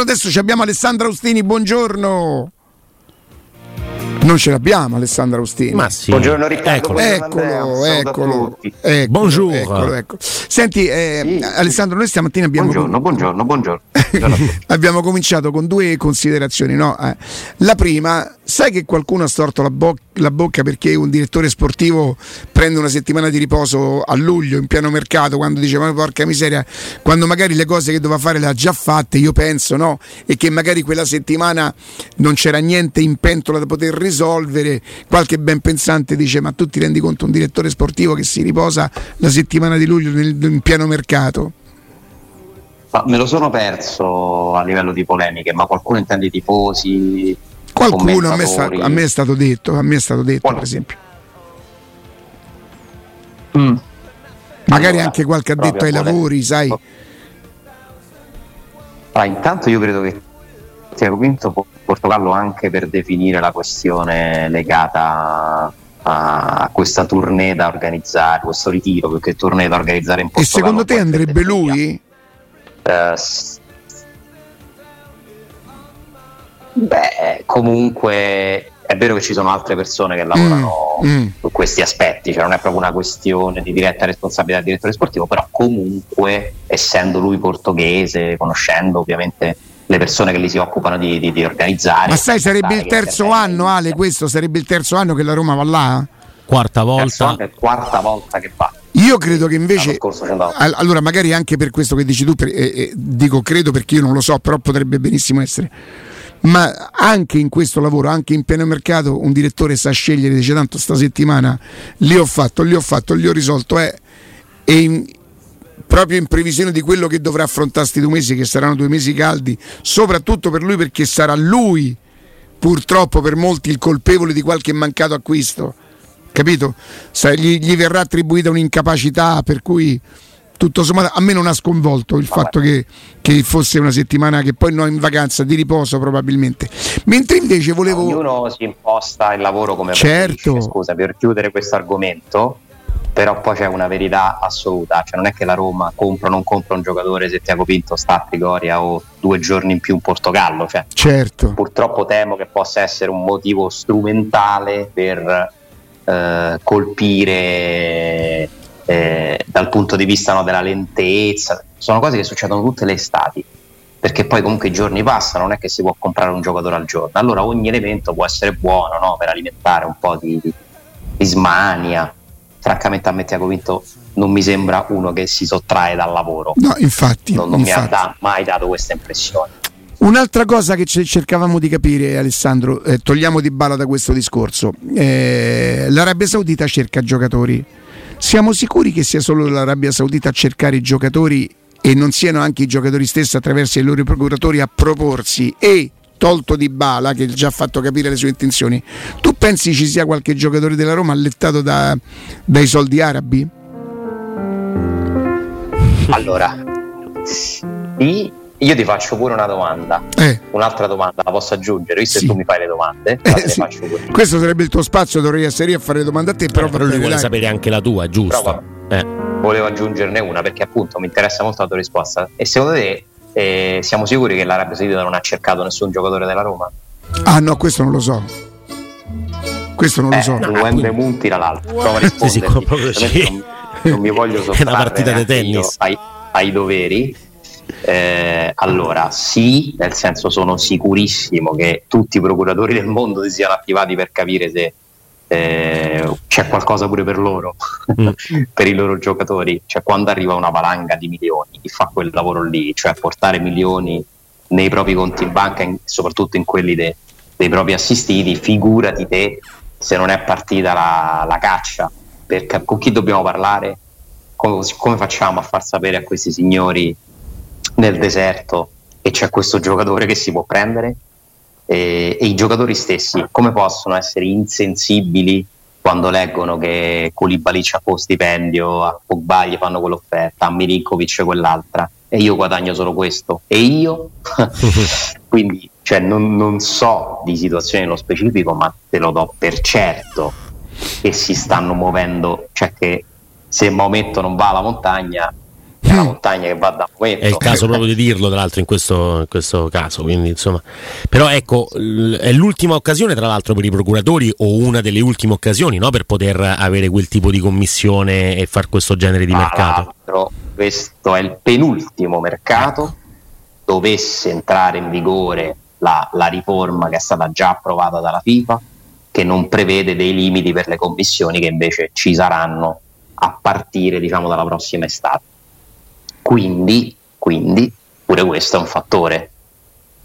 però adesso abbiamo Alessandra Austini, buongiorno. Non ce l'abbiamo Alessandro Austini. Ma sì. Buongiorno Riccardo. Eccolo, buongiorno eccolo, Andrea, eccolo, eccolo, Bonjour. eccolo, ecco. Senti, eh, Sì. Alessandro, noi stamattina abbiamo, Buongiorno, buongiorno, buongiorno. Buongiorno abbiamo cominciato con due considerazioni. No? Eh, La prima, sai che qualcuno ha storto la, bo- la bocca perché un direttore sportivo prende una settimana di riposo a luglio in pieno mercato quando dice ma porca miseria, quando magari le cose che doveva fare le ha già fatte, io penso, no? E che magari quella settimana non c'era niente in pentola da poter risolvere. Qualche ben pensante dice ma tu ti rendi conto un direttore sportivo che si riposa la settimana di luglio nel- in pieno mercato? Ma me lo sono perso a livello di polemiche, ma qualcuno intende i tifosi? Qualcuno a me, sta- a me è stato detto, a me è stato detto Qual- per esempio. Mm. Magari Allora, anche qualche addetto ai lavori, sai. Ah, intanto io credo che Tiago Pinto può Portogallo anche per definire la questione legata a questa tournée da organizzare, questo ritiro più che tournée da organizzare in E Portogallo. secondo te andrebbe lui? Eh, beh, comunque è vero che ci sono altre persone che lavorano Mm, mm. su questi aspetti, cioè non è proprio una questione di diretta responsabilità del direttore sportivo, però comunque essendo lui portoghese, conoscendo ovviamente le persone che li si occupano di, di- di organizzare. Ma sai, sarebbe il terzo anno, in- Ale, questo sarebbe il terzo anno che la Roma va là? Quarta volta. è quarta volta che va. Io credo che invece... Allora, magari anche per questo che dici tu, per- eh, eh, dico credo perché io non lo so, però potrebbe benissimo essere. Ma anche in questo lavoro, anche in pieno mercato, un direttore sa scegliere, dice tanto sta settimana li ho fatto, li ho fatto, li ho risolto, eh, e in- proprio in previsione di quello che dovrà affrontare questi due mesi, che saranno due mesi caldi, soprattutto per lui perché sarà lui, purtroppo per molti, il colpevole di qualche mancato acquisto capito? Gli, gli verrà attribuita un'incapacità per cui tutto sommato a me non ha sconvolto il fatto che, che fosse una settimana che poi no in vacanza di riposo probabilmente mentre invece volevo Ognuno si imposta il lavoro come Certo. preferisce. Scusa, per chiudere questo argomento, però poi c'è una verità assoluta, cioè non è che la Roma compra o non compra un giocatore se Tiago Pinto sta a Trigoria o due giorni in più in Portogallo, cioè certo purtroppo temo che possa essere un motivo strumentale per eh, colpire eh, dal punto di vista no, della lentezza. Sono cose che succedono tutte le estati, perché poi comunque i giorni passano, non è che si può comprare un giocatore al giorno. Allora ogni elemento può essere buono no, per alimentare un po' di, di, smania. Francamente a me Tiago Vinto non mi sembra uno che si sottrae dal lavoro. no infatti, Non, non mi ha infatti. mai dato questa impressione. Un'altra cosa che ce- cercavamo di capire, Alessandro, eh, togliamo di bala da questo discorso. Eh, L'Arabia Saudita cerca giocatori. Siamo sicuri che sia solo l'Arabia Saudita a cercare i giocatori e non siano anche i giocatori stessi attraverso i loro procuratori a proporsi e tolto di bala che ha già fatto capire le sue intenzioni. Tu pensi ci sia qualche giocatore della Roma allettato da- dai soldi arabi? Allora, sì, io ti faccio pure una domanda. Eh, Un'altra domanda la posso aggiungere, visto Sì. che tu mi fai le domande. eh, sì. faccio pure. Questo sarebbe il tuo spazio, dovrei essere io a fare domande a te, però, Eh, va però lui bene, vuole dai. sapere anche la tua, giusto? Però Eh. Volevo aggiungerne una perché appunto mi interessa molto la tua risposta. E secondo te eh, siamo sicuri che l'Arabia Saudita non ha cercato nessun giocatore della Roma? Ah no, questo non lo so. Questo non lo Eh, so. un Wembe Moon tira l'altro. Prova a Sì, sì, sì. Non, non mi voglio È una sottrarre partita di tennis. Ai, ai doveri. Eh, allora, sì, nel senso sono sicurissimo che tutti i procuratori del mondo si siano attivati per capire se eh, c'è qualcosa pure per loro, Mm. per i loro giocatori. Cioè, quando arriva una valanga di milioni, chi fa quel lavoro lì, cioè portare milioni nei propri conti in banca, in- soprattutto in quelli de- dei propri assistiti, figurati te se non è partita la, la caccia. Per con chi dobbiamo parlare? Come, come facciamo a far sapere a questi signori nel deserto che c'è questo giocatore che si può prendere? E, e i giocatori stessi come possono essere insensibili quando leggono che Koulibaly c'ha po' stipendio, a Pogba gli fanno quell'offerta, a Milinkovic quell'altra e io guadagno solo questo e io quindi cioè, non, non so di situazioni nello specifico ma te lo do per certo che si stanno muovendo cioè che se Maometto non va alla montagna è una montagna che va da momento. È il caso proprio di dirlo, tra l'altro, in questo, in questo caso. Quindi, insomma. Però ecco, è l'ultima occasione, tra l'altro, per i procuratori, o una delle ultime occasioni, no? per poter avere quel tipo di commissione e fare questo genere di tra mercato. Questo è il penultimo mercato. Dovesse entrare in vigore la, la riforma che è stata già approvata dalla FIFA, che non prevede dei limiti per le commissioni che invece ci saranno a partire diciamo, dalla prossima estate. Quindi, quindi pure questo è un fattore.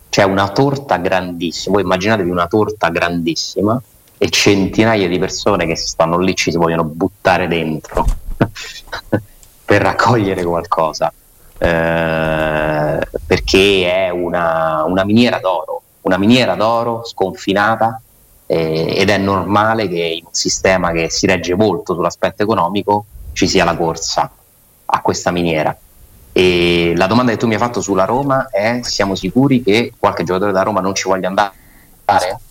C'è una torta grandissima, voi immaginatevi una torta grandissima e centinaia di persone che stanno lì ci si vogliono buttare dentro per raccogliere qualcosa. Eh, perché è una, una, miniera d'oro, una miniera d'oro sconfinata eh, ed è normale che in un sistema che si regge molto sull'aspetto economico ci sia la corsa a questa miniera. E la domanda che tu mi hai fatto sulla Roma è: siamo sicuri che qualche giocatore da Roma non ci voglia andare?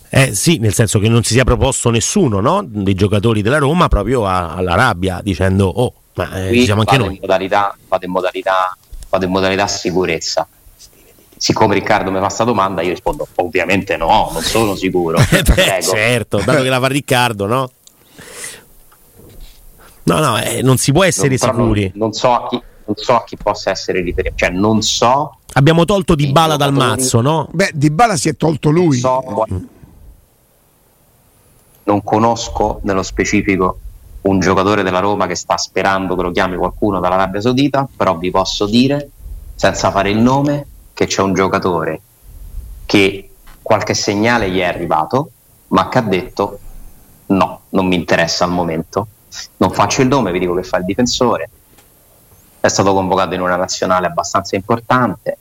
Eh sì, nel senso che non si sia proposto nessuno no? dei giocatori della Roma proprio a, all'Arabia dicendo oh, ma eh, siamo anche noi. In modalità, vado, in modalità, vado in modalità sicurezza. Siccome Riccardo mi fa questa domanda, io rispondo ovviamente no, non sono sicuro. Beh, certo, dato che la fa Riccardo, no? No, no, eh, non si può essere non, sicuri. Non, non, so a chi, non so a chi possa essere riferito, cioè non so. Abbiamo tolto Di Bala dal mazzo, no? Beh, Di Bala si è tolto lui. So, non conosco nello specifico un giocatore della Roma che sta sperando che lo chiami qualcuno dall'Arabia Saudita, però vi posso dire, senza fare il nome, che c'è un giocatore che qualche segnale gli è arrivato, ma che ha detto no, non mi interessa al momento non faccio il nome, vi dico che fa il difensore, è stato convocato in una nazionale abbastanza importante,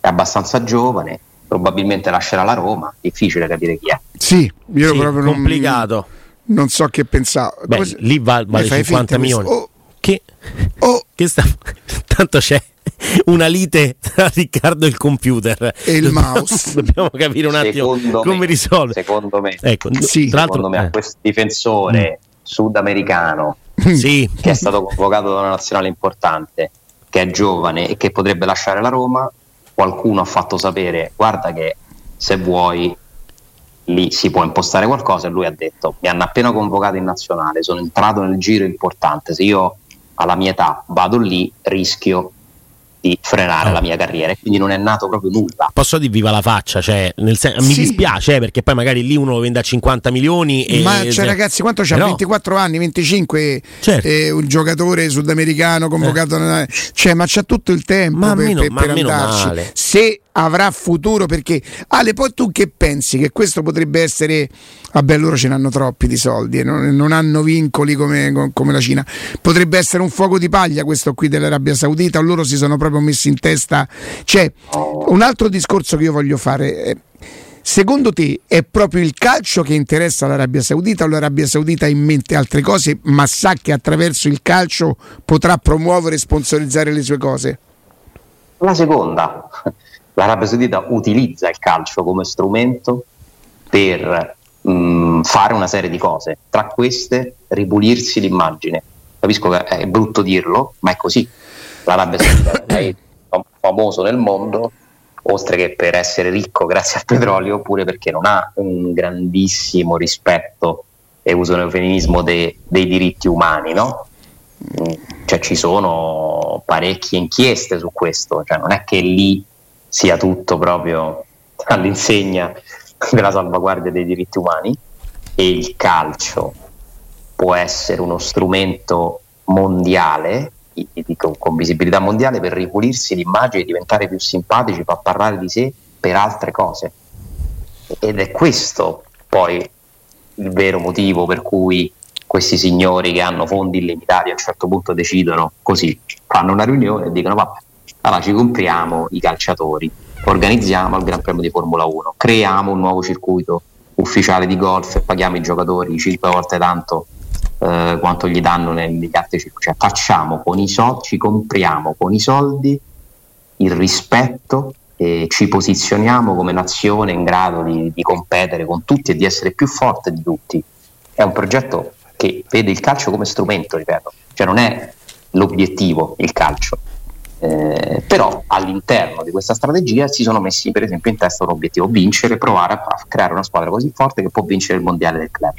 è abbastanza giovane, probabilmente lascerà la Roma, difficile capire chi è. Sì, io sì, proprio non, complicato. Non so che pensare. Beh, lì va, vale 50 milioni. Oh, che, oh. che sta, tanto c'è una lite tra Riccardo e il computer e il dobbiamo, mouse. Dobbiamo capire un attimo secondo come me, risolvere. Secondo me, ecco, sì. secondo me eh. a questo difensore mm sudamericano sì. che è stato convocato da una nazionale importante, che è giovane e che potrebbe lasciare la Roma, qualcuno ha fatto sapere guarda che se vuoi lì si può impostare qualcosa e lui ha detto mi hanno appena convocato in nazionale, sono entrato nel giro importante, se io alla mia età vado lì rischio di frenare oh. la mia carriera e quindi non è nato proprio nulla. Posso dire viva la faccia, cioè, sen- sì. mi dispiace eh, perché poi magari lì uno lo vende a 50 milioni. E Ma cioè, ragazzi, quanto c'ha? Però... 24 anni, 25, certo. eh, un giocatore sudamericano convocato, eh. cioè, ma c'ha tutto il tempo ma per, meno, per, per andarci. Male. Se avrà futuro perché Ale poi tu che pensi che questo potrebbe essere vabbè loro ce n'hanno troppi di soldi eh, non, non, hanno vincoli come, come, la Cina. Potrebbe essere un fuoco di paglia questo qui dell'Arabia Saudita o loro si sono proprio messi in testa. Cioè un altro discorso che io voglio fare è, Secondo te è proprio il calcio che interessa l'Arabia Saudita o l'Arabia Saudita ha in mente altre cose ma sa che attraverso il calcio potrà promuovere e sponsorizzare le sue cose? La seconda, l'Arabia Saudita utilizza il calcio come strumento per mh, mm, fare una serie di cose, tra queste ripulirsi l'immagine. Capisco che è brutto dirlo, ma è così. L'Arabia Saudita è famoso nel mondo, oltre che per essere ricco grazie al petrolio, oppure perché non ha un grandissimo rispetto, e uso l'eufemismo, de, dei diritti umani, no? Cioè ci sono parecchie inchieste su questo, cioè non è che lì sia tutto proprio all'insegna della salvaguardia dei diritti umani e il calcio può essere uno strumento mondiale dico, con visibilità mondiale per ripulirsi l'immagine, diventare più simpatici, far parlare di sé per altre cose. Ed è questo poi il vero motivo per cui questi signori che hanno fondi illimitati a un certo punto decidono così, fanno una riunione e dicono vabbè, allora ci compriamo i calciatori, organizziamo il Gran Premio di Formula 1, creiamo un nuovo circuito ufficiale di golf e paghiamo i giocatori 5 volte tanto eh, quanto gli danno negli altri circuiti, cioè facciamo con i soldi, ci compriamo con i soldi il rispetto e ci posizioniamo come nazione in grado di, di competere con tutti e di essere più forte di tutti. È un progetto che vede il calcio come strumento, ripeto, cioè non è l'obiettivo il calcio, Eh, però all'interno di questa strategia si sono messi per esempio in testa un obiettivo vincere, provare a, a creare una squadra così forte che può vincere il mondiale del club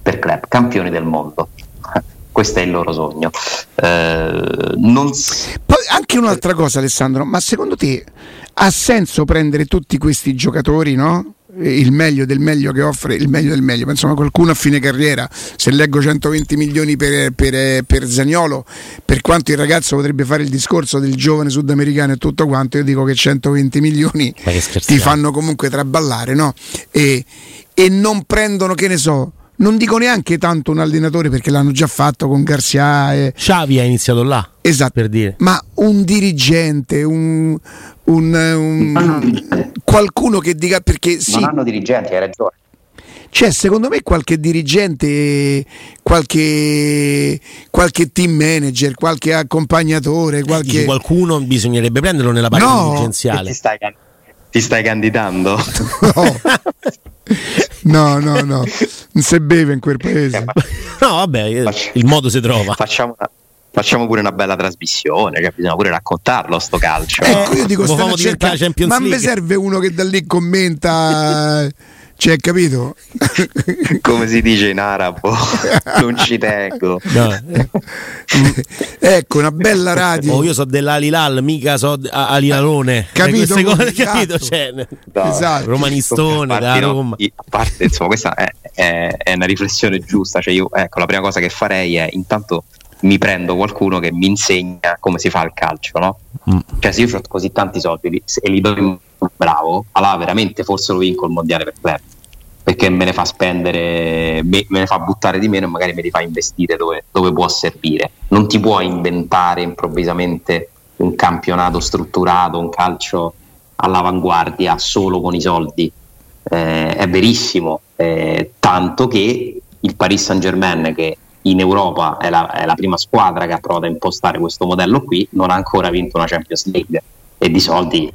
per club, campioni del mondo questo è il loro sogno. Eh, s- Poi anche un'altra cosa, Alessandro, ma secondo te ha senso prendere tutti questi giocatori, no? Il meglio del meglio che offre il meglio del meglio. Insomma, qualcuno a fine carriera, se leggo 120 milioni per, per, per Zagnolo, per quanto il ragazzo potrebbe fare il discorso del giovane sudamericano e tutto quanto, io dico che 120 milioni ti fanno comunque traballare, no? E, e non prendono, che ne so non dico neanche tanto un allenatore perché l'hanno già fatto con Garcia. E... Xavi ha iniziato là. Esatto. Per dire. Ma un dirigente, un, un, un qualcuno che dica perché sì. Non hanno dirigenti, hai ragione. C'è secondo me qualche dirigente, qualche, qualche team manager, qualche accompagnatatore, eh, qualche... qualcuno bisognerebbe prenderlo nella parte no. dirigenziale. Ti stai, ti stai candidando? No. No, no, no, non si beve in quel paese. No, vabbè, il modo si trova. Facciamo una, facciamo pure una bella trasmissione, cioè bisogna pure raccontarlo sto calcio. Ecco, io dico, cerca... ma mi serve uno che da lì commenta cioè, capito? Come si dice in arabo, non ci tengo. No. ecco, una bella radio. Oh, io so dell'Alilal, mica so Alilalone. Capito? Eh, cose, esatto. capito? Cioè, no, esatto. Romanistone da Roma. No, a parte, insomma, questa è, è, è, una riflessione giusta. Cioè, io, ecco, la prima cosa che farei è intanto mi prendo qualcuno che mi insegna come si fa il calcio, no? Mm. Cioè, se io ho così tanti soldi e li do bravo, allora veramente forse lo vinco il mondiale per club perché me ne fa spendere, me, me, ne fa buttare di meno e magari me li fa investire dove, dove, può servire. Non ti puoi inventare improvvisamente un campionato strutturato, un calcio all'avanguardia solo con i soldi. Eh, è verissimo, eh, tanto che il Paris Saint Germain, che in Europa è la, è la prima squadra che ha provato a impostare questo modello qui, non ha ancora vinto una Champions League e di soldi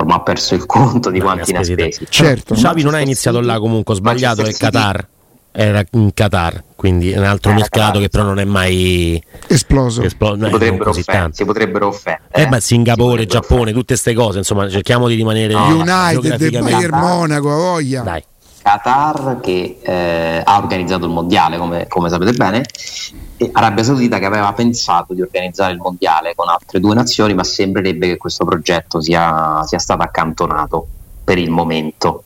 ormai ha perso il conto di quanti ne ha spesi. Certo, Xavi non ha iniziato là comunque, ho sbagliato, è Qatar. Era in Qatar, quindi è un altro eh, mercato Qatar, che però non è mai esploso. esplo- si, potrebbero offendere, si potrebbero offendere. Eh, ma Singapore, Giappone, tutte queste cose, insomma, cerchiamo di rimanere no, United, Bayern Monaco, voglia. Dai. Qatar che eh, ha organizzato il mondiale, come, come sapete bene, Arabia Saudita che aveva pensato di organizzare il mondiale con altre due nazioni, ma sembrerebbe che questo progetto sia, sia stato accantonato per il momento.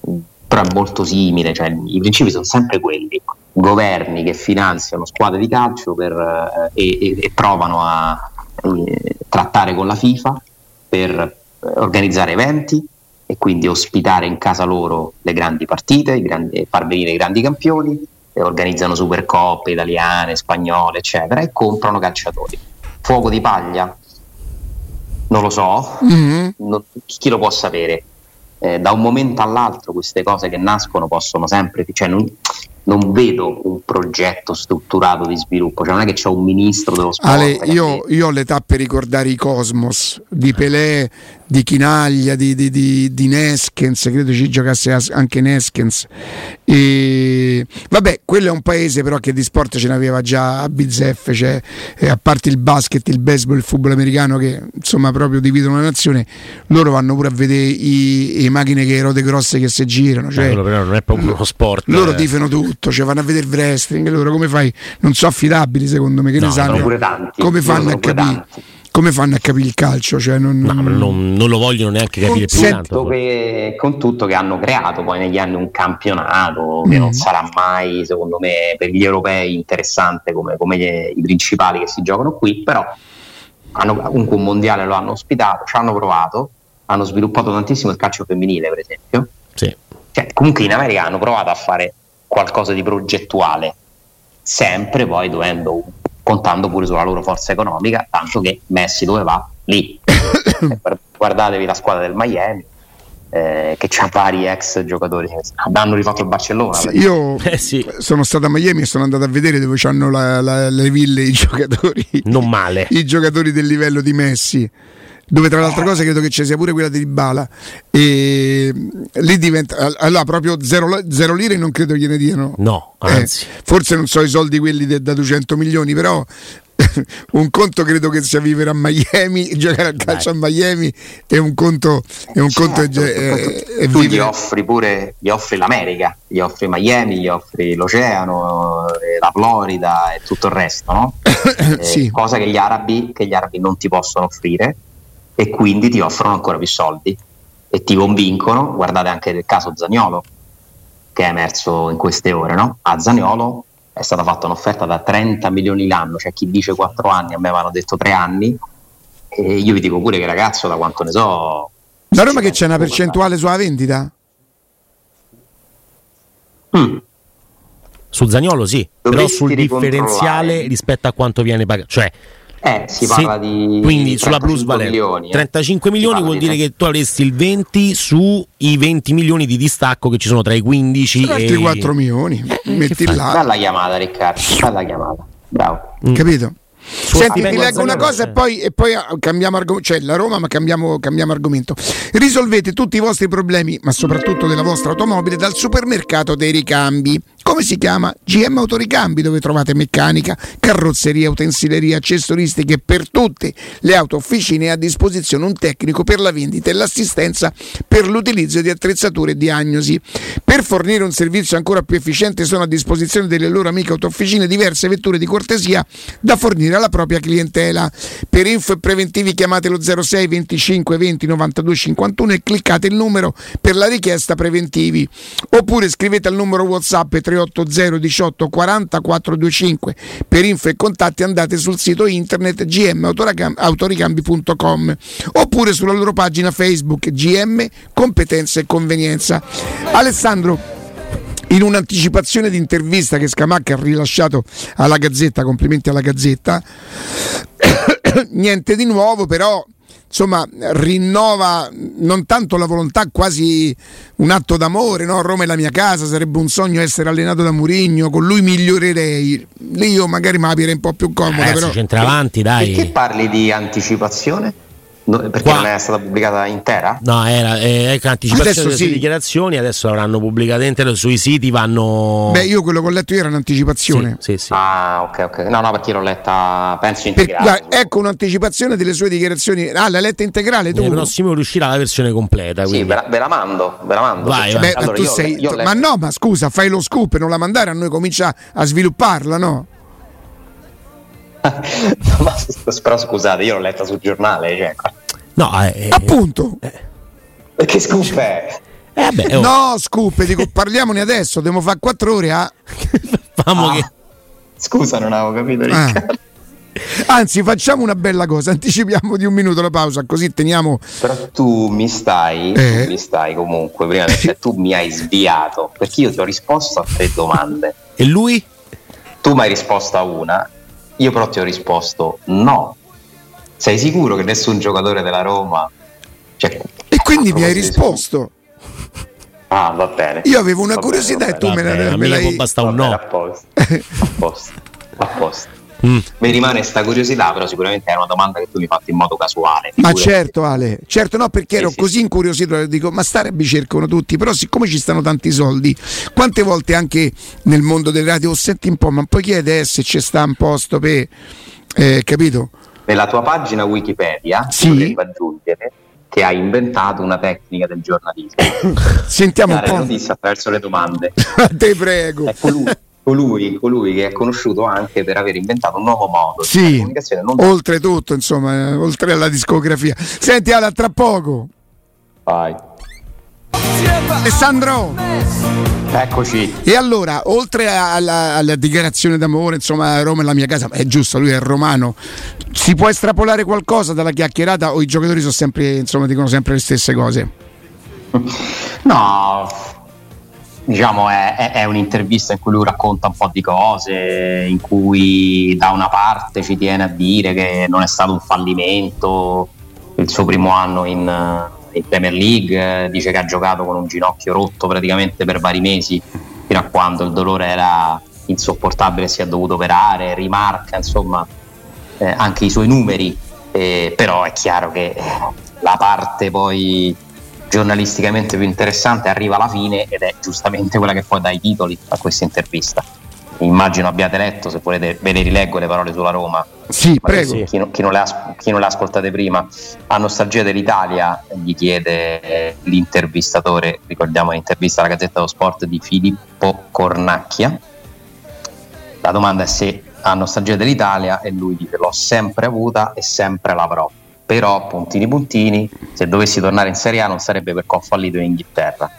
Però è molto simile, cioè, i principi sono sempre quelli. Governi che finanziano squadre di calcio per, eh, e, e, provano a eh, trattare con la FIFA per eh, organizzare eventi, e quindi ospitare in casa loro le grandi partite, grandi, far venire i grandi campioni, organizzano supercoppe italiane, spagnole, eccetera, e comprano calciatori. Fuoco di paglia? Non lo so, mm-hmm. non, chi lo può sapere? Eh, da un momento all'altro queste cose che nascono possono sempre, cioè non, non vedo un progetto strutturato di sviluppo, cioè non è che c'è un ministro dello sport. Ale, io, io, ho l'età per ricordare i Cosmos di Pelé, di Chinaglia, di, di, di, di Neskens, credo ci giocasse anche Neskens. E, vabbè, quello è un paese però che di sport ce n'aveva già a bizzeffe, cioè, eh, a parte il basket, il baseball, il football americano che insomma proprio dividono la nazione, loro vanno pure a vedere i, i macchine che rote grosse che si girano. Cioè, eh, però non è proprio uno sport. Loro eh. tifano tutto cioè vanno a vedere il wrestling, loro come fai? Non sono affidabili secondo me, che no, ne sanno? Come fanno a capire? Come fanno a capire il calcio? Cioè non, no, non, non, lo vogliono neanche capire più tanto. Che, con tutto che hanno creato poi negli anni un campionato mm. che non sarà mai, secondo me, per gli europei interessante come, come gli, i principali che si giocano qui, però hanno, comunque un mondiale lo hanno ospitato, ci hanno provato, hanno sviluppato tantissimo il calcio femminile, per esempio. Sì. Cioè, comunque in America hanno provato a fare qualcosa di progettuale, sempre poi dovendo, contando pure sulla loro forza economica, tanto che Messi dove va? Lì. Guardatevi la squadra del Miami. Eh, che c'ha vari ex giocatori hanno rifatto il Barcellona sì, io eh sì. sono stato a Miami e sono andato a vedere dove hanno le ville i giocatori non male i giocatori del livello di Messi dove tra l'altra cosa credo che ci sia pure quella di Bala e lì diventa allora proprio zero, zero lire non credo gliene diano. No eh, anzi. eh, forse non so i soldi quelli de, da 200 milioni però un conto credo che sia vivere a Miami, giocare a calcio a Miami e un conto, e un certo, conto è, è, è tu gli offri pure gli offri l'America, gli offri Miami, gli offri l'oceano, la Florida e tutto il resto, no? eh, sì. Cosa che gli, arabi, che gli arabi non ti possono offrire e quindi ti offrono ancora più soldi e ti convincono, guardate anche il caso Zagnolo che è emerso in queste ore, no? A Zagnolo è stata fatta un'offerta da 30 milioni l'anno, cioè chi dice 4 anni, a me avevano detto 3 anni, e io vi dico pure che ragazzo, da quanto ne so... La Roma che c'è una percentuale sulla vendita? Mm. Su Zagnolo sì, Dovresti però sul differenziale rispetto a quanto viene pagato, cioè eh, si parla di quindi sulla plus milioni, eh. 35 milioni vuol dire che tu avresti il 20 sui 20 milioni di distacco che ci sono tra i 15 e altri 4 milioni. Eh, Metti là. Bella chiamata, Riccardo. Bella chiamata. Bravo. Mm. Capito? Senti, ti leggo una cosa e poi, e poi ah, cambiamo argomento, cioè la Roma, ma cambiamo, cambiamo, argomento. Risolvete tutti i vostri problemi, ma soprattutto della vostra automobile, dal supermercato dei ricambi. Come si chiama? GM Autoricambi, dove trovate meccanica, carrozzeria, utensileria, accessoristiche per tutte le auto officine a disposizione un tecnico per la vendita e l'assistenza per l'utilizzo di attrezzature e diagnosi. Per fornire un servizio ancora più efficiente sono a disposizione delle loro amiche autofficine diverse vetture di cortesia da fornire alla propria clientela. Per info e preventivi chiamate lo 06 25 20 92 51 e cliccate il numero per la richiesta preventivi. Oppure scrivete al numero WhatsApp 380 18 40 425. Per info e contatti andate sul sito internet gmautoricambi.com oppure sulla loro pagina Facebook GM Competenza e Convenienza. Alessandro in un'anticipazione di intervista che Scamacca ha rilasciato alla Gazzetta, complimenti alla Gazzetta, niente di nuovo, però insomma rinnova non tanto la volontà, quasi un atto d'amore, no? Roma è la mia casa, sarebbe un sogno essere allenato da Murigno, con lui migliorerei. Lì io magari mi aprirei un po' più comoda. Eh, però... centravanti, dai. Perché parli di anticipazione? No, perché Qua. non è stata pubblicata intera? No, era eh, anticipazione delle sì. dichiarazioni, adesso l'avranno pubblicata intera sui siti, vanno... Beh, io quello che ho letto io era un'anticipazione. Sì, sì, sì. Ah, ok, ok. No, no, perché l'ho letta, penso integrale. Per, guarda, ecco un'anticipazione delle sue dichiarazioni. Ah, l'hai letta integrale tu? Il prossimo uscirà la versione completa. Quindi. Sì, ve la, ve la mando, ve la mando. Vai, vai. Beh, allora, tu sei... Io ma no, ma scusa, fai lo scoop, non la mandare a noi, comincia a svilupparla, no? ma, però scusate, io l'ho letta sul giornale, cioè... No, eh, appunto. Eh. Perché scoop è? Eh, vabbè, oh. No, scoop, dico, parliamone adesso, dobbiamo fare quattro ore a... ah. che... Scusa, non avevo capito. Ah. Anzi, facciamo una bella cosa, anticipiamo di un minuto la pausa, così teniamo. Però tu mi stai, eh. mi stai comunque, prima cioè, tu mi hai sviato, perché io ti ho risposto a tre domande. E lui? Tu mi hai risposto a una, io però ti ho risposto no. Sei sicuro che nessun giocatore della Roma... Cioè, e quindi mi hai risposto. Ah, va bene. Io avevo una va curiosità bene, e tu me, la, me, l'hai... basta un no. A posto. A posto. A posto. Mm. Mi rimane questa curiosità, però sicuramente è una domanda che tu mi hai fatto in modo casuale. Ma certo, Ale, certo no, perché ero sì, così sì. incuriosito, dico, ma stare a cercano tutti, però siccome ci stanno tanti soldi, quante volte anche nel mondo delle radio, oh, senti un po', ma poi chiede se ci sta un posto per... Eh, capito? Nella tua pagina Wikipedia sì. volevo aggiungere che hai inventato una tecnica del giornalismo. Sentiamo Dare un po'. notizie attraverso le domande. Te prego. È colui, colui, colui, che è conosciuto anche per aver inventato un nuovo modo sì. di comunicazione. Non Oltretutto, insomma, oltre alla discografia. Senti, Ala, tra poco. Vai. Alessandro! Eccoci. E allora, oltre alla, alla, dichiarazione d'amore, insomma, Roma è la mia casa, è giusto, lui è romano. Si può estrapolare qualcosa dalla chiacchierata o i giocatori sono sempre, insomma, dicono sempre le stesse cose? No, diciamo è, è, è, un'intervista in cui lui racconta un po' di cose, in cui da una parte ci tiene a dire che non è stato un fallimento il suo primo anno in in Premier League, dice che ha giocato con un ginocchio rotto praticamente per vari mesi, fino a quando il dolore era insopportabile e si è dovuto operare, rimarca insomma eh, anche i suoi numeri, eh, però è chiaro che la parte poi giornalisticamente più interessante arriva alla fine ed è giustamente quella che poi dà i titoli a questa intervista. immagino abbiate letto, se volete ve le rileggo le parole sulla Roma. Sì, prego. Chi, non, chi, non ha, chi, non le ha, ascoltate prima, a nostalgia dell'Italia gli chiede eh, l'intervistatore, ricordiamo l'intervista alla Gazzetta dello Sport di Filippo Cornacchia. La domanda è se ha nostalgia dell'Italia e lui dice l'ho sempre avuta e sempre l'avrò. Però, puntini puntini, se dovessi tornare in Serie A non sarebbe perché ho fallito in Inghilterra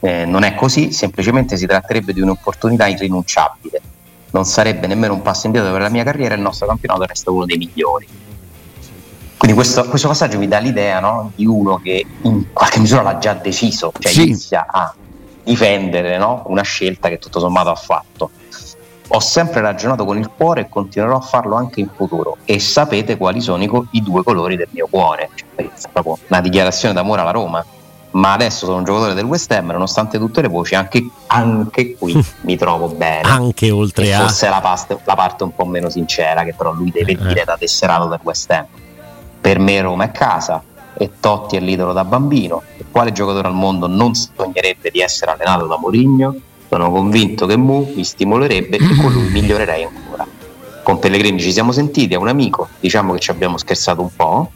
eh, non è così, semplicemente si tratterebbe di un'opportunità irrinunciabile. Non sarebbe nemmeno un passo indietro per la mia carriera, il nostro campionato resta uno dei migliori. Quindi questo, questo passaggio mi dà l'idea no? di uno che in qualche misura l'ha già deciso, cioè sì. inizia a difendere no? una scelta che tutto sommato ha fatto. Ho sempre ragionato con il cuore e continuerò a farlo anche in futuro e sapete quali sono i, i due colori del mio cuore. Cioè, è proprio una dichiarazione d'amore alla Roma ma adesso sono un giocatore del West Ham, nonostante tutte le voci, anche, anche qui mi trovo bene. Anche oltre e a. Forse la, past- la, parte un po' meno sincera, che però lui deve eh. dire da tesserato del West Ham. Per me Roma è casa e Totti è l'idolo da bambino. E quale giocatore al mondo non sognerebbe di essere allenato da Mourinho? Sono convinto che Mu mi stimolerebbe e con lui migliorerei ancora. Con Pellegrini ci siamo sentiti, è un amico, diciamo che ci abbiamo scherzato un po'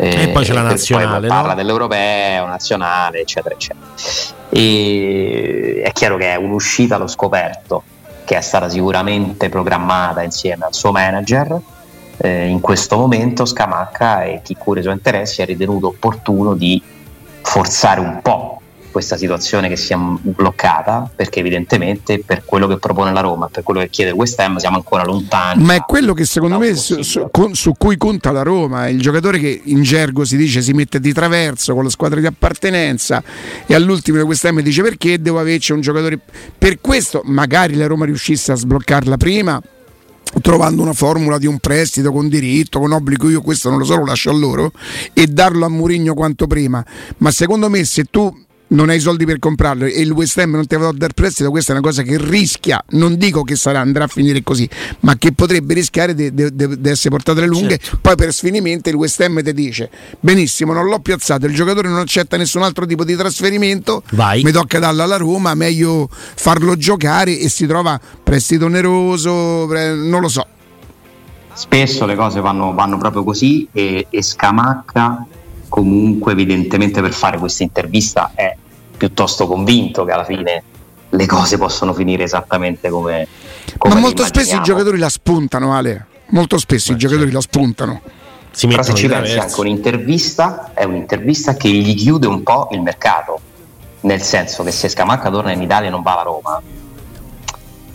e poi c'è la nazionale. Parla no? dell'europeo, nazionale, eccetera, eccetera. E è chiaro che è un'uscita allo scoperto che è stata sicuramente programmata insieme al suo manager. Eh, in questo momento Scamacca e chi cura i suoi interessi ha ritenuto opportuno di forzare un po' questa situazione che si è bloccata perché evidentemente per quello che propone la Roma, per quello che chiede il West Ham siamo ancora lontani. Ma è quello che secondo me su, su, su, cui conta la Roma, il giocatore che in gergo si dice si mette di traverso con la squadra di appartenenza e all'ultimo di West Ham dice perché devo averci un giocatore per questo magari la Roma riuscisse a sbloccarla prima trovando una formula di un prestito con diritto, con obbligo, io questo non lo so, lo lascio a loro e darlo a Murigno quanto prima. Ma secondo me se tu non hai soldi per comprarlo e il West Ham non ti va dar prestito, questa è una cosa che rischia, non dico che sarà, andrà a finire così, ma che potrebbe rischiare di essere portato alle lunghe. Certo. Poi per sfinimento il West Ham ti dice: Benissimo, non l'ho piazzato, il giocatore non accetta nessun altro tipo di trasferimento, Vai. mi tocca darlo alla Roma, meglio farlo giocare e si trova prestito oneroso, non lo so. Spesso le cose vanno, vanno proprio così e, e Scamacca comunque evidentemente per fare questa intervista è piuttosto convinto che alla fine le cose possono finire esattamente come, come ma molto spesso i giocatori la spuntano Ale. Molto spesso ma i giocatori certo. la spuntano. Si però se ci pensi anche un'intervista è un'intervista che gli chiude un po' il mercato. Nel senso che se Scamacca torna in Italia e non va alla Roma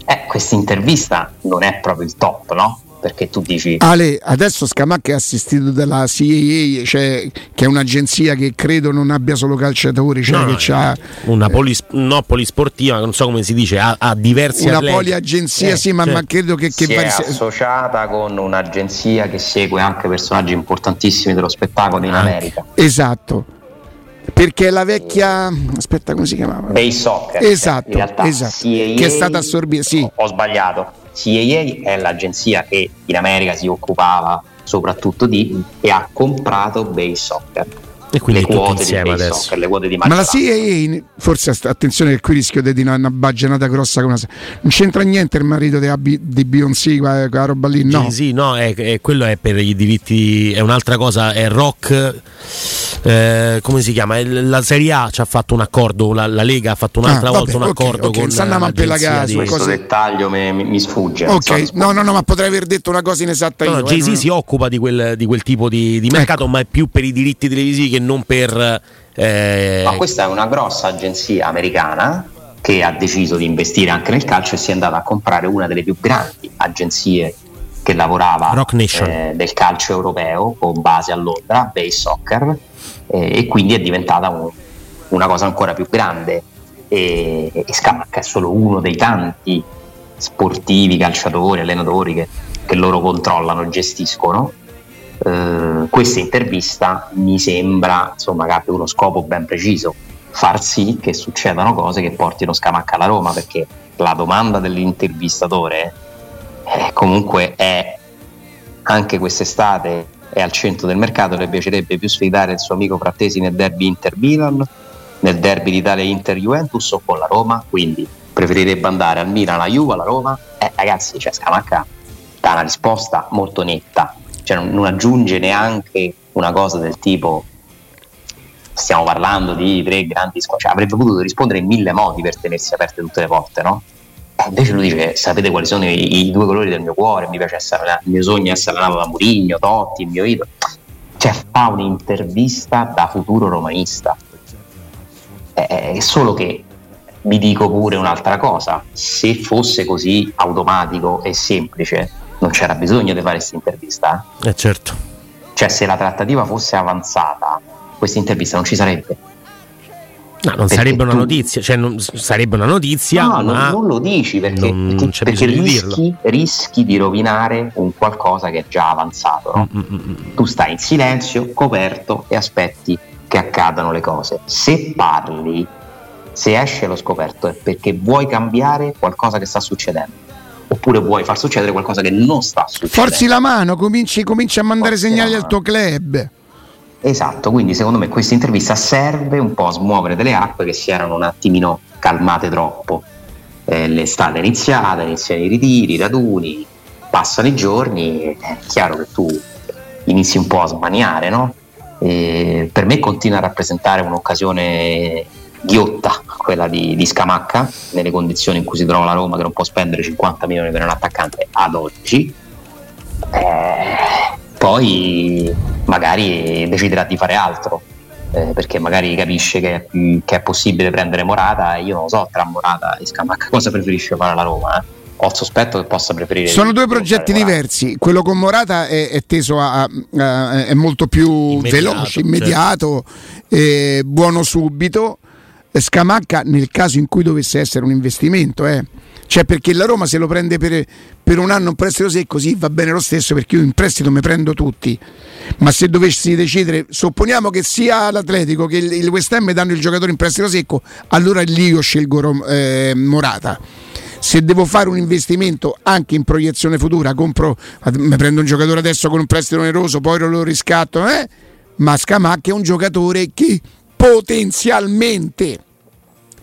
eh, questa intervista non è proprio il top no? Perché tu dici Ale adesso Scamacca è assistito dalla CAA cioè, che è un'agenzia che credo non abbia solo calciatori cioè no, che ha una polis, no, polisportiva non so come si dice ha, ha diversi una atleti. poliagenzia eh, sì ma, certo. ma, credo che, che si vari... è associata con un'agenzia che segue anche personaggi importantissimi dello spettacolo in ah. America esatto perché la vecchia aspetta come si chiamava Bay Soccer esatto, esatto CAA, che è stata assorbita sì. ho, ho sbagliato CAA è l'agenzia che in America si occupava soprattutto di e ha comprato Bay Soccer e quindi le quote insieme adesso. Soccer, le quote di Ma la CIA, forse attenzione che qui rischio di dire una baggianata grossa come una... non c'entra niente il marito di, di Beyoncé, quella, quella roba lì, no? Sì, no, è, è, quello è per i diritti, è un'altra cosa, è rock. Eh, come si chiama? La Serie A ci ha fatto un accordo, la, la Lega ha fatto un'altra ah, volta vabbè, un accordo okay, con Sanna Mampelagà di questo dettaglio mi, mi sfugge. Ok, no, no, no, ma potrei aver detto una cosa inesatta no, io. Jay-Z eh, si occupa di quel, di quel tipo di, di mercato, ecco. ma è più per i diritti televisivi che non per... Eh... Ma questa è una grossa agenzia americana che ha deciso di investire anche nel calcio e si è andata a comprare una delle più grandi agenzie che lavorava eh, del calcio europeo con base a Londra, Base Soccer, eh, e quindi è diventata un, una cosa ancora più grande. E, e Scamacca è solo uno dei tanti sportivi, calciatori, allenatori che, che loro controllano, gestiscono eh, questa intervista mi sembra insomma, che abbia uno scopo ben preciso, far sì che succedano cose che portino Scamacca alla Roma, perché la domanda dell'intervistatore eh, comunque è anche quest'estate è al centro del mercato, le piacerebbe più sfidare il suo amico Frattesi nel derby Inter-Milan, nel derby d'Italia Inter-Juventus o con la Roma, quindi preferirebbe andare al Milan, alla Juve, alla Roma? Eh ragazzi, cioè Scamacca dà una risposta molto netta, cioè non, non aggiunge neanche una cosa del tipo stiamo parlando di tre grandi squadre, cioè, avrebbe potuto rispondere in mille modi per tenersi aperte tutte le porte, no? Invece lui dice: Sapete quali sono i, i, due colori del mio cuore? Mi piace essere, il mio sogno è essere nato da Murigno, Totti, il mio idolo. Cioè, fa un'intervista da futuro romanista. È solo che vi dico pure un'altra cosa: se fosse così automatico e semplice, non c'era bisogno di fare questa intervista. Eh certo. Cioè, se la trattativa fosse avanzata, questa intervista non ci sarebbe. No, non perché sarebbe una tu... notizia, cioè non, sarebbe una notizia. No, non, non, lo dici perché, non, perché, perché rischi, di rischi, di rovinare un qualcosa che è già avanzato. No? Mm, mm, mm. Tu stai in silenzio, coperto e aspetti che accadano le cose. Se parli, se esce lo scoperto è perché vuoi cambiare qualcosa che sta succedendo oppure vuoi far succedere qualcosa che non sta succedendo. Forzi la mano, cominci, cominci a mandare Forzi segnali al tuo club. Esatto, quindi secondo me questa intervista serve un po' a smuovere delle acque che si erano un attimino calmate troppo. Eh, l'estate è iniziata, iniziano i ritiri, i raduni, passano i giorni, è chiaro che tu inizi un po' a smaniare, no? E per me continua a rappresentare un'occasione ghiotta quella di, di, Scamacca nelle condizioni in cui si trova la Roma che non può spendere 50 milioni per un attaccante ad oggi eh, poi magari deciderà di fare altro eh, perché magari capisce che è, che è, possibile prendere Morata io non lo so tra Morata e Scamacca cosa preferisce fare la Roma eh? ho il sospetto che possa preferire sono due progetti diversi quello con Morata è, è teso a, a, è molto più immediato, veloce immediato certo. eh, buono subito Scamacca nel caso in cui dovesse essere un investimento eh cioè perché la Roma se lo prende per, per un anno un prestito secco, sì, va bene lo stesso perché io in prestito mi prendo tutti. Ma se dovessi decidere, supponiamo che sia l'Atletico che il West Ham danno il giocatore in prestito secco, allora lì io scelgo eh, Morata. Se devo fare un investimento anche in proiezione futura, compro, mi prendo un giocatore adesso con un prestito oneroso, poi lo riscatto, eh? ma Scamacca è un giocatore che potenzialmente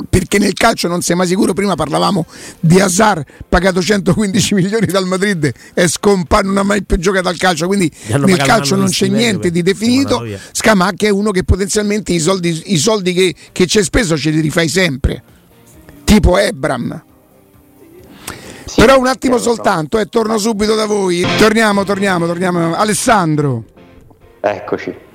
perché nel calcio non sei mai sicuro. Prima parlavamo di Hazard pagato 115 milioni dal Madrid e scompare, non ha mai più giocato al calcio. Quindi nel calcio non c'è niente di definito. Scamacca è uno che potenzialmente i soldi, i soldi che, che c'è speso ce li rifai sempre, tipo Ebram. Sì, Però un attimo soltanto, eh, torno subito da voi. Torniamo, torniamo, torniamo. Alessandro. Eccoci.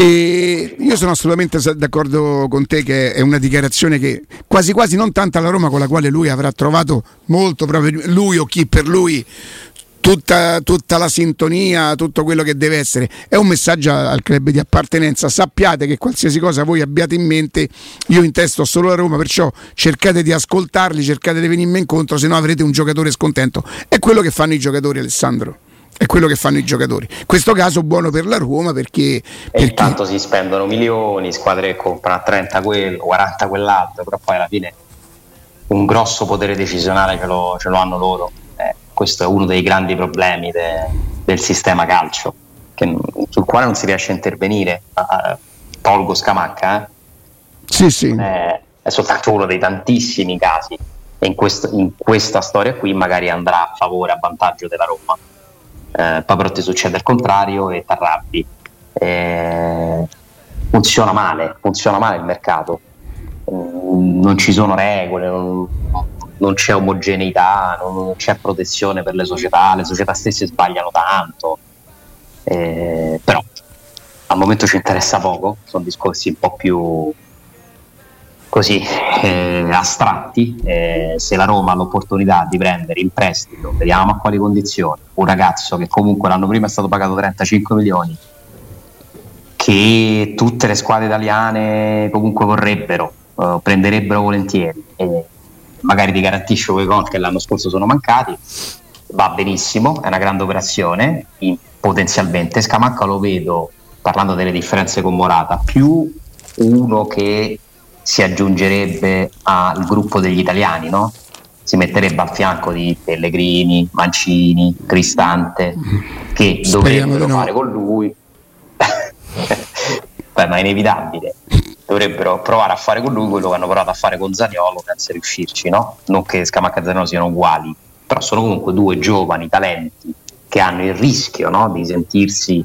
E io sono assolutamente d'accordo con te che è una dichiarazione che quasi quasi non tanto alla Roma con la quale lui avrà trovato molto proprio lui o chi per lui Tutta, tutta, la sintonia, tutto quello che deve essere. È un messaggio al club di appartenenza. Sappiate che qualsiasi cosa voi abbiate in mente, io intesto solo la Roma, perciò cercate di ascoltarli, cercate di venirmi incontro, se no avrete un giocatore scontento. È quello che fanno i giocatori, Alessandro è quello che fanno i giocatori. In questo caso buono per la Roma perché... perché... intanto si spendono milioni, squadre che comprano a 30 quello, 40 quell'altro, però poi alla fine un grosso potere decisionale ce lo, ce lo hanno loro. Eh, questo è uno dei grandi problemi de, del sistema calcio, che, sul quale non si riesce a intervenire. Uh, tolgo Scamacca, eh? sì, sì. È, è soltanto uno dei tantissimi casi. E in, questo, in questa storia qui magari andrà a favore, a vantaggio della Roma eh, però ti succede il contrario e ti arrabbi. Eh, funziona male, funziona male il mercato, mm, non ci sono regole, non, non c'è omogeneità, non, non, c'è protezione per le società, le società stesse sbagliano tanto, eh, però al momento ci interessa poco, sono discorsi un po' più così eh, astratti, eh, se la Roma ha l'opportunità di prendere in prestito, vediamo a quali condizioni, un ragazzo che comunque l'anno prima è stato pagato 35 milioni, che tutte le squadre italiane comunque vorrebbero, eh, prenderebbero volentieri, e magari ti garantisce quei gol che l'anno scorso sono mancati, va benissimo, è una grande operazione, potenzialmente Scamacca lo vedo, parlando delle differenze con Morata, più uno che si aggiungerebbe al gruppo degli italiani, no? si metterebbe al fianco di Pellegrini, Mancini, Cristante, che Speriamo dovrebbero no. fare con lui. Beh, ma è inevitabile. dovrebbero provare a fare con lui quello che hanno provato a fare con Zaniolo senza riuscirci, no? Non che Scamacca e Zaniolo siano uguali, però sono comunque due giovani talenti che hanno il rischio no? di sentirsi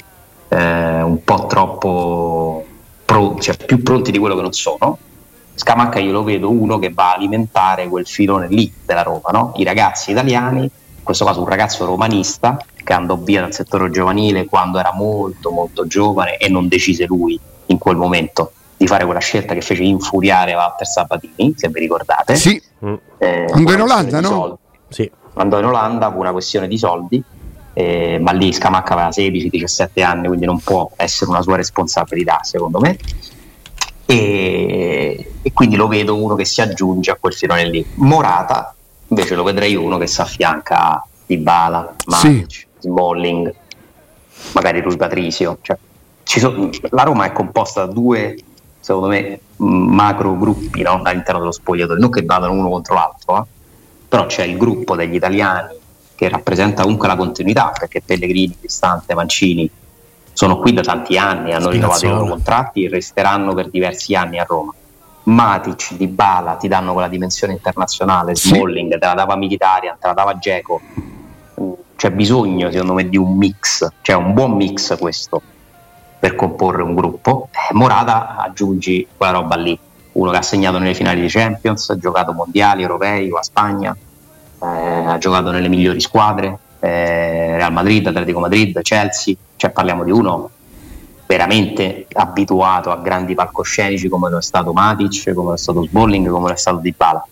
eh, un po' troppo pro- cioè più pronti di quello che non sono. Scamacca io lo vedo uno che va a alimentare quel filone lì della Roma, no? i ragazzi italiani, in questo caso un ragazzo romanista che andò via dal settore giovanile quando era molto molto giovane e non decise lui in quel momento di fare quella scelta che fece infuriare Walter Sabatini, se vi ricordate. Sì, eh, andò in Olanda, no? Sì. Andò in Olanda per una questione di soldi, eh, ma lì Scamacca aveva 16-17 anni, quindi non può essere una sua responsabilità, secondo me. E, e, quindi lo vedo uno che si aggiunge a quel filone lì. Morata, invece lo vedrei uno che si affianca a Dybala, Matic, sì. Smalling, magari Rui Patricio. Cioè, so, la Roma è composta da due secondo me, macro gruppi no? all'interno dello spogliatoio, non che vadano uno contro l'altro, eh? però c'è il gruppo degli italiani che rappresenta comunque la continuità, perché Pellegrini, Cristante, Mancini sono qui da tanti anni, hanno rinnovato i loro contratti resteranno per diversi anni a Roma. Matic, Di Bala ti danno quella dimensione internazionale, Smalling te la dava Militarian, te la dava Geco. C'è bisogno secondo me di un mix, cioè un buon mix questo per comporre un gruppo. Eh, Morata aggiungi quella roba lì, uno che ha segnato nelle finali di Champions, ha giocato mondiali, europei con la Spagna, eh, ha giocato nelle migliori squadre, Real Madrid, Atletico Madrid, Chelsea, cioè parliamo di uno veramente abituato a grandi palcoscenici come lo è stato Matic, come lo è stato Sbolling, come lo è stato Dybala.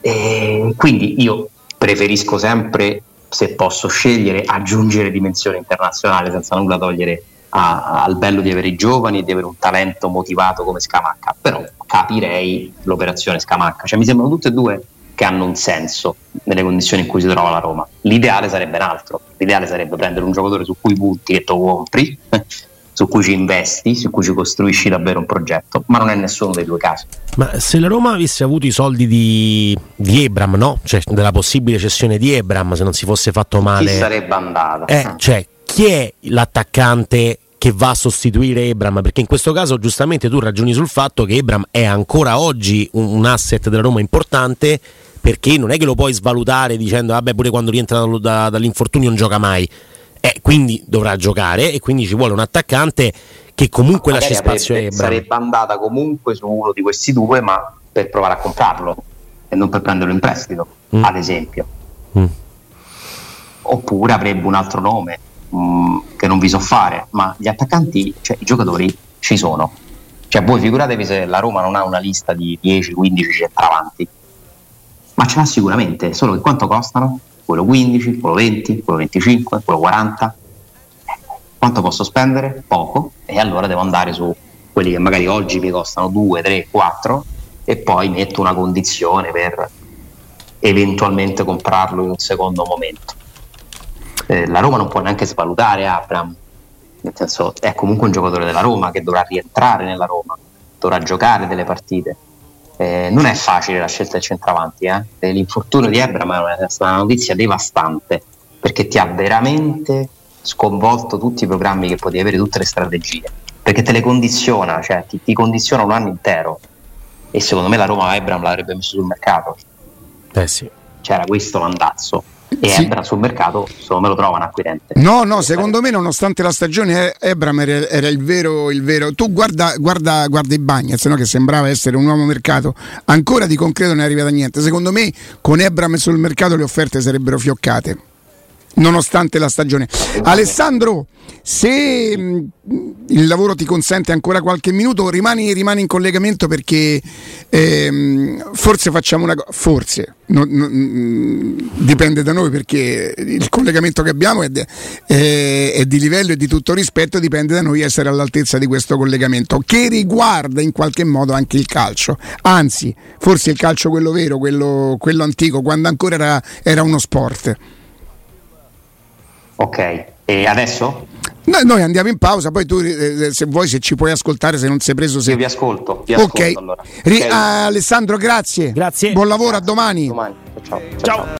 E quindi io preferisco sempre, se posso scegliere, aggiungere dimensione internazionale senza nulla togliere a, al bello di avere i giovani e di avere un talento motivato come Scamacca, però capirei l'operazione Scamacca, cioè mi sembrano tutte e due che hanno un senso nelle condizioni in cui si trova la Roma. L'ideale sarebbe un altro, l'ideale sarebbe prendere un giocatore su cui punti e tu compri, su cui ci investi, su cui ci costruisci davvero un progetto, ma non è nessuno dei due casi. Ma se la Roma avesse avuto i soldi di, di Ebram, no? Cioè della possibile cessione di Ebram, se non si fosse fatto male... Chi sarebbe andata? Eh, cioè, chi è l'attaccante che va a sostituire Ebram, perché in questo caso giustamente tu ragioni sul fatto che Ebram è ancora oggi un, un asset della Roma importante perché non è che lo puoi svalutare dicendo vabbè pure quando rientra da, da, dall'infortunio non gioca mai. Eh, quindi dovrà giocare e quindi ci vuole un attaccante che comunque ma lasci spazio a Ebram. Sarebbe andata comunque su uno di questi due, ma per provare a comprarlo e non per prenderlo in prestito, mm. ad esempio. Mm. Oppure avrebbe un altro nome, mh, mm, che non vi so fare, ma gli attaccanti, cioè i giocatori ci sono. Cioè voi figuratevi se la Roma non ha una lista di 10-15 centravanti, ma ce l'ha sicuramente, solo che quanto costano? Quello 15, quello 20, quello 25, quello 40. Quanto posso spendere? Poco, e allora devo andare su quelli che magari oggi mi costano 2, 3, 4 e poi metto una condizione per eventualmente comprarlo in un secondo momento eh, la Roma non può neanche svalutare Abram, nel senso è comunque un giocatore della Roma che dovrà rientrare nella Roma, dovrà giocare delle partite. Eh, non è facile la scelta del centravanti, eh? l'infortunio di Abram è una notizia devastante perché ti ha veramente sconvolto tutti i programmi che potevi avere, tutte le strategie, perché te le condiziona, cioè ti, ti condiziona un anno intero e secondo me la Roma Abram l'avrebbe messo sul mercato. Eh sì. C'era questo mandazzo e sì. Ebram sul mercato secondo me lo trova un acquirente. No, no, secondo me nonostante la stagione Ebram era, era il, vero, il, vero, Tu guarda, guarda, guarda i Bagnets, no? che sembrava essere un nuovo mercato, ancora di concreto non è arrivata niente. Secondo me con Ebram sul mercato le offerte sarebbero fioccate nonostante la stagione. Alessandro, se mm, il lavoro ti consente ancora qualche minuto, rimani, rimani in collegamento perché ehm, forse facciamo una cosa, forse, non, non, mm, dipende da noi perché il collegamento che abbiamo è, de, è, di livello e di tutto rispetto, dipende da noi essere all'altezza di questo collegamento che riguarda in qualche modo anche il calcio, anzi forse il calcio quello vero, quello, quello antico, quando ancora era, era uno sport. Ok, e adesso? Noi, noi andiamo in pausa, poi tu eh, se vuoi se ci puoi ascoltare, se non sei preso... Se... Io vi ascolto, vi ascolto okay. allora. Ri- okay. Alessandro, grazie. Grazie. Buon lavoro, grazie. a domani. domani. ciao. ciao. ciao.